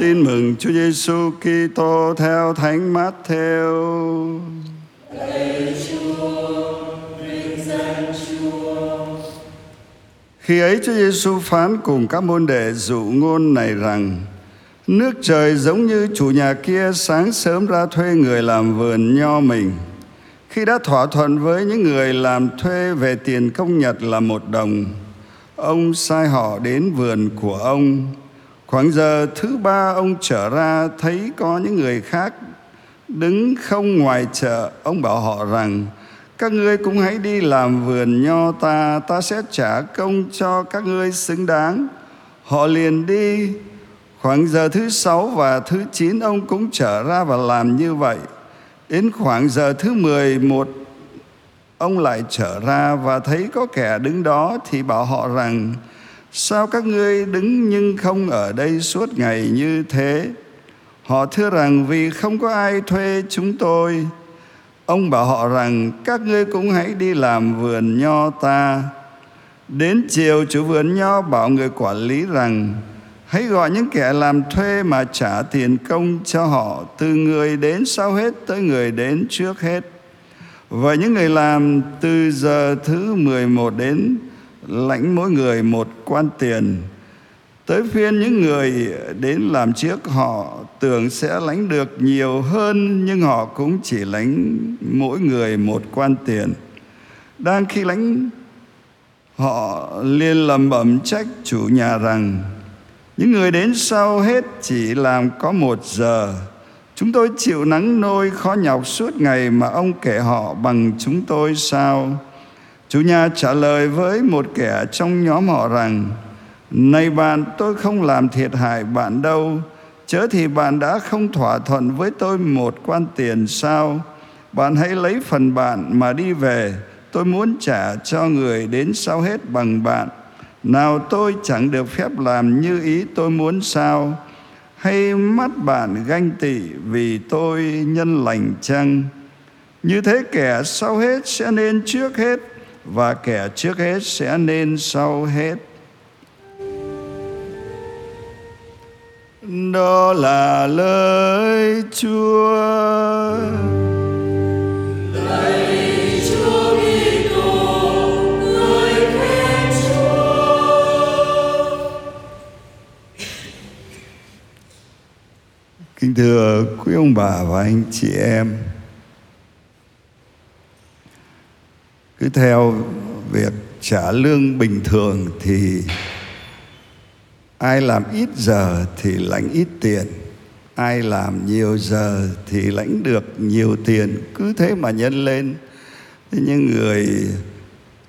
Tin mừng Chúa Giêsu Kitô theo Thánh Matthew. Khi ấy Chúa Giêsu phán cùng các môn đệ dụ ngôn này rằng Nước trời giống như chủ nhà kia sáng sớm ra thuê người làm vườn nho mình. Khi đã thỏa thuận với những người làm thuê về tiền công nhật là một đồng, ông sai họ đến vườn của ông. Khoảng giờ thứ ba ông trở ra thấy có những người khác đứng không ngoài chợ. Ông bảo họ rằng, các ngươi cũng hãy đi làm vườn nho ta, ta sẽ trả công cho các ngươi xứng đáng. Họ liền đi, khoảng giờ thứ sáu và thứ chín ông cũng trở ra và làm như vậy. Đến khoảng giờ thứ mười một ông lại trở ra và thấy có kẻ đứng đó thì bảo họ rằng sao các ngươi đứng nhưng không ở đây suốt ngày như thế? Họ thưa rằng vì không có ai thuê chúng tôi. Ông bảo họ rằng, các ngươi cũng hãy đi làm vườn nho ta. Đến chiều, chủ vườn nho bảo người quản lý rằng, hãy gọi những kẻ làm thuê mà trả tiền công cho họ từ người đến sau hết tới người đến trước hết. Và những người làm từ giờ thứ 11 đến lãnh mỗi người một quan tiền. Tới phiên những người đến làm trước, họ tưởng sẽ lãnh được nhiều hơn, nhưng họ cũng chỉ lãnh mỗi người một quan tiền. Đang khi lãnh, họ liền lầm bẩm trách chủ nhà rằng, những người đến sau hết chỉ làm có một giờ Chúng tôi chịu nắng nôi khó nhọc suốt ngày mà ông kể họ bằng chúng tôi sao? Chủ nhà trả lời với một kẻ trong nhóm họ rằng, Này bạn, tôi không làm thiệt hại bạn đâu. Chớ thì bạn đã không thỏa thuận với tôi một quan tiền sao? Bạn hãy lấy phần bạn mà đi về. Tôi muốn trả cho người đến sau hết bằng bạn. Nào tôi chẳng được phép làm như ý tôi muốn sao? Hay mắt bạn ganh tị vì tôi nhân lành chăng? Như thế kẻ sau hết sẽ nên trước hết và kẻ trước hết sẽ nên sau hết. Đó là lời chúa. Kính thưa quý ông bà và anh chị em Cứ theo việc trả lương bình thường thì Ai làm ít giờ thì lãnh ít tiền, Ai làm nhiều giờ thì lãnh được nhiều tiền. Cứ thế mà nhân lên. Thế nhưng người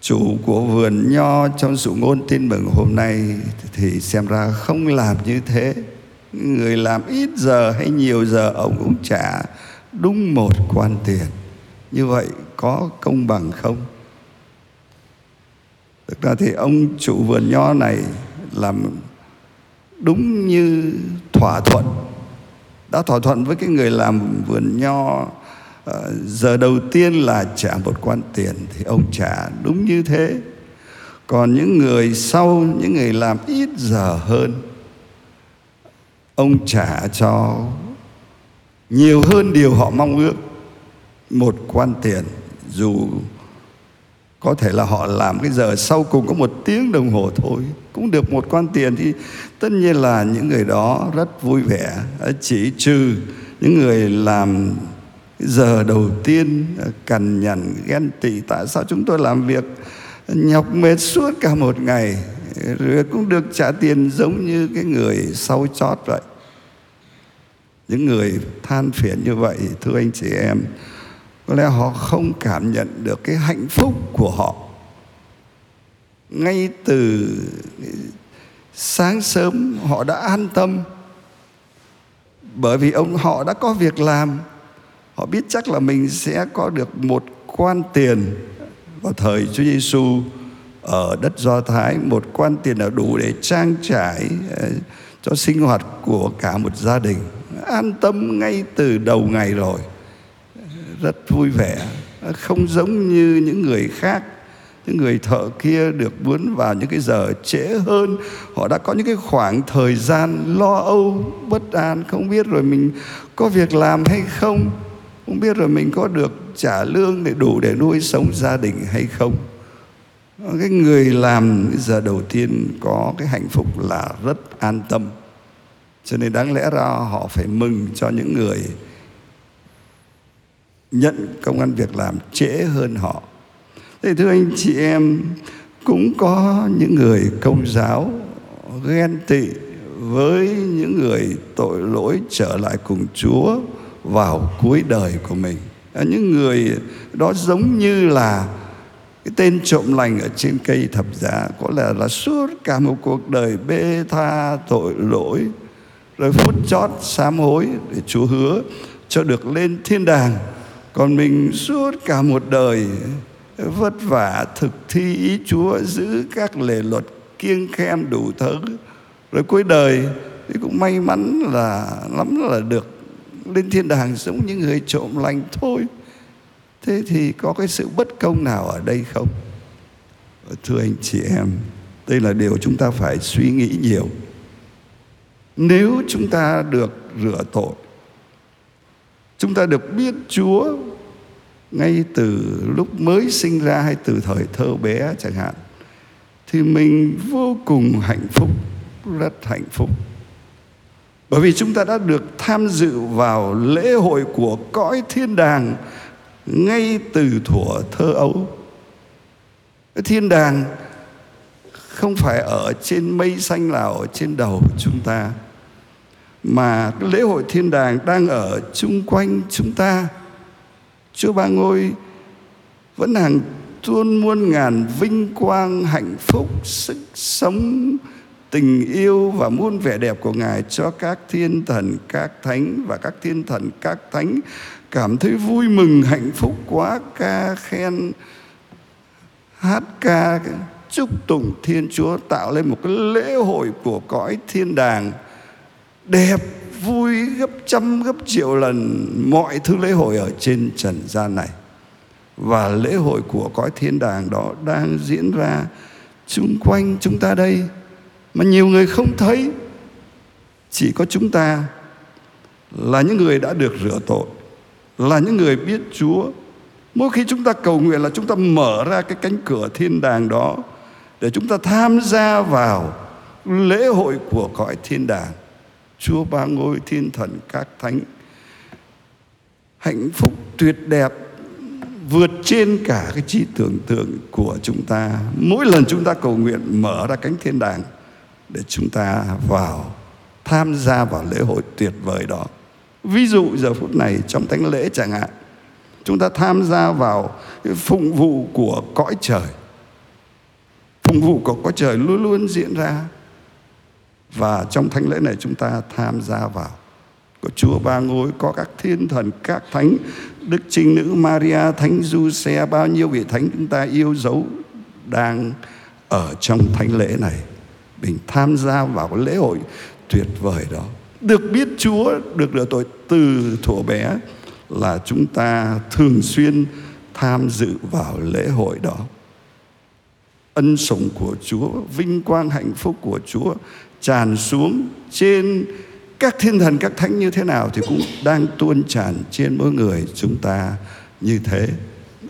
chủ của vườn nho trong sự ngôn tin mừng hôm nay Thì xem ra không làm như thế. Người làm ít giờ hay nhiều giờ, ông cũng trả đúng một quan tiền. Như vậy có công bằng không? Thực ra thì ông chủ vườn nho này làm đúng như thỏa thuận, đã thỏa thuận với cái người làm vườn nho ờ, giờ đầu tiên là trả một quan tiền thì ông trả đúng như thế. Còn những người sau, những người làm ít giờ hơn, ông trả cho nhiều hơn điều họ mong ước, một quan tiền dù có thể là họ làm cái giờ sau cùng có một tiếng đồng hồ thôi. Cũng được một quan tiền thì tất nhiên là những người đó rất vui vẻ. Chỉ trừ những người làm giờ đầu tiên ờ, cằn nhằn, ghen tị, tại sao chúng tôi làm việc ờ, nhọc mệt suốt cả một ngày, rồi cũng được trả tiền giống như cái người sau chót vậy. Những người than phiền như vậy, thưa anh chị em có lẽ họ không cảm nhận được cái hạnh phúc của họ. Ngay từ sáng sớm họ đã an tâm. Bởi vì ông họ đã có việc làm, họ biết chắc là mình sẽ có được một quan tiền vào thời Chúa Giêsu ở đất Do Thái, một quan tiền là đủ để trang trải ờ, cho sinh hoạt của cả một gia đình. An tâm ngay từ đầu ngày rồi rất vui vẻ. Không giống như những người khác, những người thợ kia được muốn vào những cái giờ trễ hơn. Họ đã có những cái khoảng thời gian lo âu, bất an, không biết rồi mình có việc làm hay không không biết rồi mình có được trả lương để đủ để nuôi sống gia đình hay không. Cái người làm giờ đầu tiên có cái hạnh phúc là rất an tâm. Cho nên đáng lẽ ra họ phải mừng cho những người nhận công an việc làm trễ hơn họ. Thì thưa anh chị em, cũng có những người công giáo ghen tị với những người tội lỗi trở lại cùng Chúa vào cuối đời của mình. À, những người đó giống như là cái tên trộm lành ở trên cây thập giá, có lẽ là suốt cả một cuộc đời bê tha, tội lỗi, rồi phút chót sám hối để Chúa hứa cho được lên thiên đàng còn mình suốt cả một đời vất vả thực thi ý Chúa, giữ các lề luật kiêng khem đủ thứ. Rồi cuối đời thì cũng may mắn là, lắm là được lên thiên đàng giống những người trộm lành thôi. Thế thì có cái sự bất công nào ở đây không? Thưa anh chị em, đây là điều chúng ta phải suy nghĩ nhiều. Nếu chúng ta được rửa tội chúng ta được biết chúa ngay từ lúc mới sinh ra hay từ thời thơ bé chẳng hạn, thì mình vô cùng hạnh phúc, rất hạnh phúc. Bởi vì chúng ta đã được tham dự vào lễ hội của cõi thiên đàng ngay từ thuở thơ ấu. Thiên đàng không phải ở trên mây xanh là ở trên đầu chúng ta mà lễ hội thiên đàng đang ở chung quanh chúng ta. Chúa ba ngôi vẫn hàng tuôn muôn ngàn vinh quang, hạnh phúc, sức sống, tình yêu và muôn vẻ đẹp của ngài cho các thiên thần, các thánh và các thiên thần, các thánh. Cảm thấy vui mừng, hạnh phúc quá, ca khen, hát ca, chúc tụng thiên chúa, tạo lên một cái lễ hội của cõi thiên đàng đẹp, vui, gấp trăm, gấp triệu lần mọi thứ lễ hội ở trên trần gian này. Và lễ hội của cõi thiên đàng đó đang diễn ra chung quanh chúng ta đây. Mà nhiều người không thấy, chỉ có chúng ta là những người đã được rửa tội, là những người biết Chúa. Mỗi khi chúng ta cầu nguyện là chúng ta mở ra cái cánh cửa thiên đàng đó để chúng ta tham gia vào lễ hội của cõi thiên đàng. Chúa ba ngôi thiên thần các thánh. Hạnh phúc tuyệt đẹp, vượt trên cả cái trí tưởng tượng của chúng ta. Mỗi lần chúng ta cầu nguyện mở ra cánh thiên đàng để chúng ta vào, tham gia vào lễ hội tuyệt vời đó. Ví dụ giờ phút này trong thánh lễ chẳng hạn, chúng ta tham gia vào phụng vụ của cõi trời. Phụng vụ của cõi trời luôn luôn diễn ra và trong thánh lễ này chúng ta tham gia vào có Chúa Ba Ngôi, có các thiên thần, các thánh, Đức Trinh Nữ Maria, Thánh Du Xe, bao nhiêu vị thánh chúng ta yêu dấu đang ở trong thánh lễ này. Mình tham gia vào lễ hội tuyệt vời đó. Được biết Chúa, được rửa tội từ thuở bé là chúng ta thường xuyên tham dự vào lễ hội đó. Ân sủng của Chúa, vinh quang hạnh phúc của Chúa tràn xuống trên các thiên thần các thánh như thế nào thì cũng đang tuôn tràn trên mỗi người chúng ta như thế.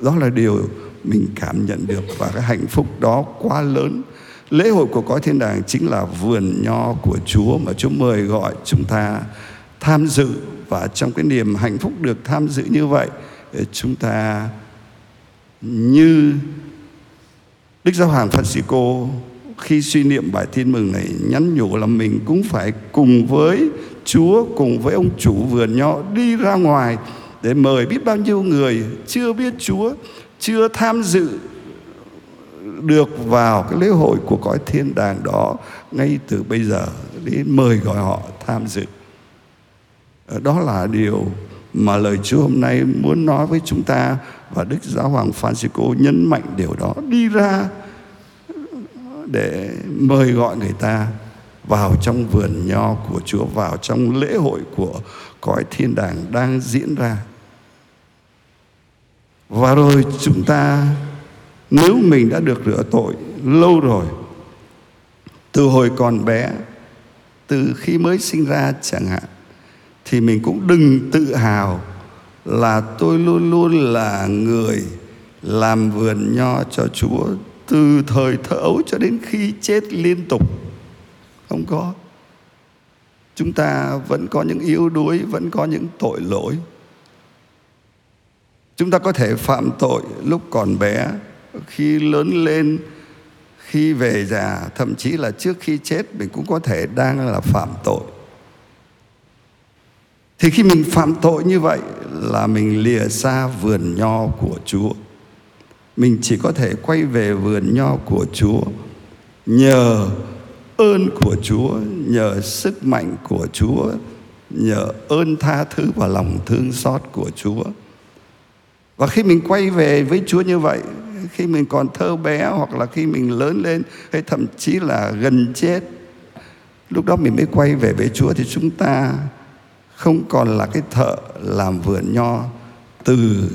Đó là điều mình cảm nhận được và cái hạnh phúc đó quá lớn. Lễ hội của cõi thiên đàng chính là vườn nho của chúa mà chúa mời gọi chúng ta tham dự. Và trong cái niềm hạnh phúc được tham dự như vậy chúng ta như đức giáo hoàng francisco khi suy niệm bài tin mừng này, nhắn nhủ là mình cũng phải cùng với Chúa, cùng với ông chủ vườn nho đi ra ngoài để mời biết bao nhiêu người chưa biết Chúa, chưa tham dự được vào cái lễ hội của cõi thiên đàng đó ngay từ bây giờ để mời gọi họ tham dự. Đó là điều mà lời Chúa hôm nay muốn nói với chúng ta và Đức Giáo Hoàng Francisco nhấn mạnh điều đó đi ra để mời gọi người ta vào trong vườn nho của Chúa, vào trong lễ hội của cõi thiên đàng đang diễn ra. Và rồi chúng ta nếu mình đã được rửa tội lâu rồi từ hồi còn bé từ khi mới sinh ra chẳng hạn thì mình cũng đừng tự hào là tôi luôn luôn là người làm vườn nho cho Chúa từ thời thơ ấu cho đến khi chết liên tục. Không có. Chúng ta vẫn có những yếu đuối, vẫn có những tội lỗi. Chúng ta có thể phạm tội lúc còn bé, khi lớn lên, khi về già, thậm chí là trước khi chết mình cũng có thể đang là phạm tội thì khi mình phạm tội như vậy là mình lìa xa vườn nho của chúa. Mình chỉ có thể quay về vườn nho của chúa nhờ ơn của chúa, nhờ sức mạnh của chúa, nhờ ơn tha thứ và lòng thương xót của chúa. Và khi mình quay về với chúa như vậy, khi mình còn thơ bé hoặc là khi mình lớn lên hay thậm chí là gần chết, lúc đó mình mới quay về với chúa. Thì chúng ta không còn là cái thợ làm vườn nho từ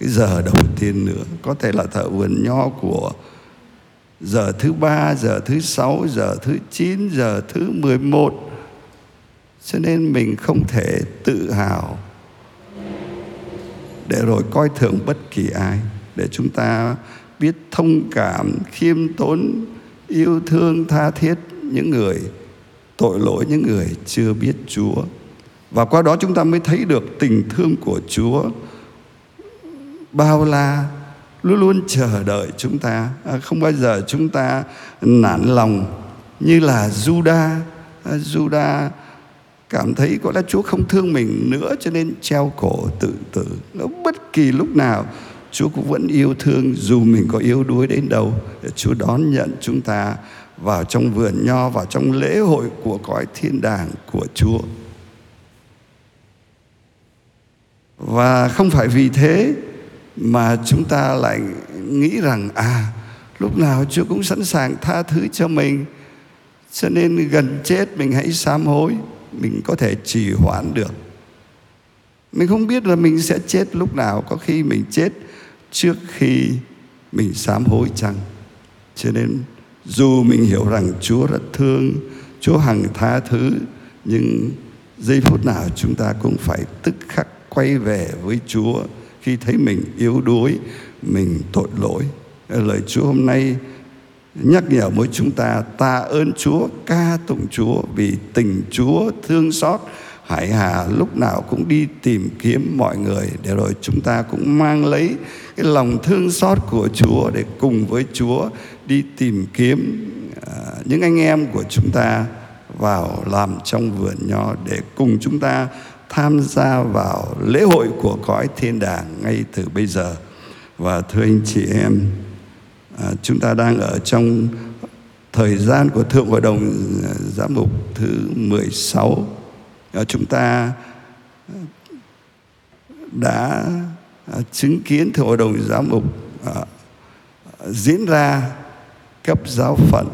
cái giờ đầu tiên nữa. Có thể là thợ vườn nho của giờ thứ ba, giờ thứ sáu, giờ thứ chín, giờ thứ mười một. Cho nên mình không thể tự hào để rồi coi thường bất kỳ ai. Để chúng ta biết thông cảm, khiêm tốn, yêu thương, tha thiết những người, tội lỗi những người chưa biết chúa và qua đó chúng ta mới thấy được tình thương của chúa bao la, luôn luôn chờ đợi chúng ta. À, không bao giờ chúng ta nản lòng như là Juda Juda à, cảm thấy có lẽ Chúa không thương mình nữa cho nên treo cổ tự tử. Bất kỳ lúc nào, Chúa cũng vẫn yêu thương dù mình có yếu đuối đến đâu. Để Chúa đón nhận chúng ta vào trong vườn nho, vào trong lễ hội của cõi thiên đàng của Chúa. Và không phải vì thế mà chúng ta lại nghĩ rằng à lúc nào Chúa cũng sẵn sàng tha thứ cho mình. Cho nên gần chết mình hãy sám hối, mình có thể trì hoãn được. Mình không biết là mình sẽ chết lúc nào, có khi mình chết trước khi mình sám hối chăng. Cho nên dù mình hiểu rằng Chúa rất thương, Chúa hằng tha thứ, nhưng giây phút nào chúng ta cũng phải tức khắc quay về với Chúa khi thấy mình yếu đuối, mình tội lỗi. Lời Chúa hôm nay nhắc nhở mỗi chúng ta ta ơn Chúa, ca tụng Chúa vì tình Chúa thương xót. Hải Hà lúc nào cũng đi tìm kiếm mọi người để rồi chúng ta cũng mang lấy cái lòng thương xót của Chúa để cùng với Chúa đi tìm kiếm à, những anh em của chúng ta vào làm trong vườn nho để cùng chúng ta tham gia vào lễ hội của cõi thiên đàng ngay từ bây giờ. Và thưa anh chị em à, chúng ta đang ở trong thời gian của thượng hội đồng à, giám mục thứ 16 à, chúng ta à, đã à, chứng kiến thượng hội đồng giám mục à, diễn ra cấp giáo phận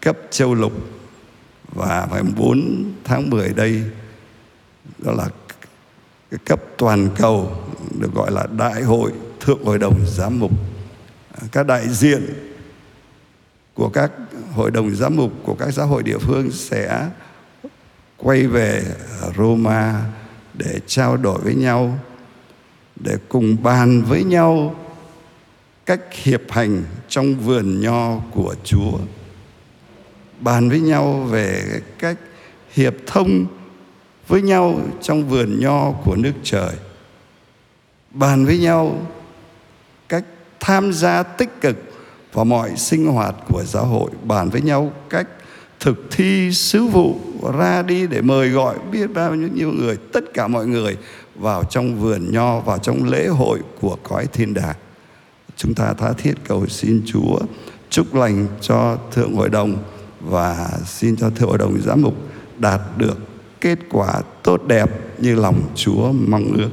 cấp châu lục. Và ngày 4 tháng 10 đây đó là cái cấp toàn cầu, được gọi là đại hội thượng hội đồng giám mục. À, các đại diện của các hội đồng giám mục của các giáo hội địa phương sẽ quay về Roma để trao đổi với nhau, để cùng bàn với nhau cách hiệp hành trong vườn nho của Chúa. Bàn với nhau về cách hiệp thông với nhau trong vườn nho của nước trời. Bàn với nhau cách tham gia tích cực vào mọi sinh hoạt của giáo hội. Bàn với nhau cách thực thi sứ vụ ra đi để mời gọi biết bao nhiêu người, tất cả mọi người vào trong vườn nho, vào trong lễ hội của cõi thiên đàng. Chúng ta tha thiết cầu xin Chúa chúc lành cho thượng hội đồng và xin cho thượng hội đồng giám mục đạt được kết quả tốt đẹp như lòng Chúa mong ước.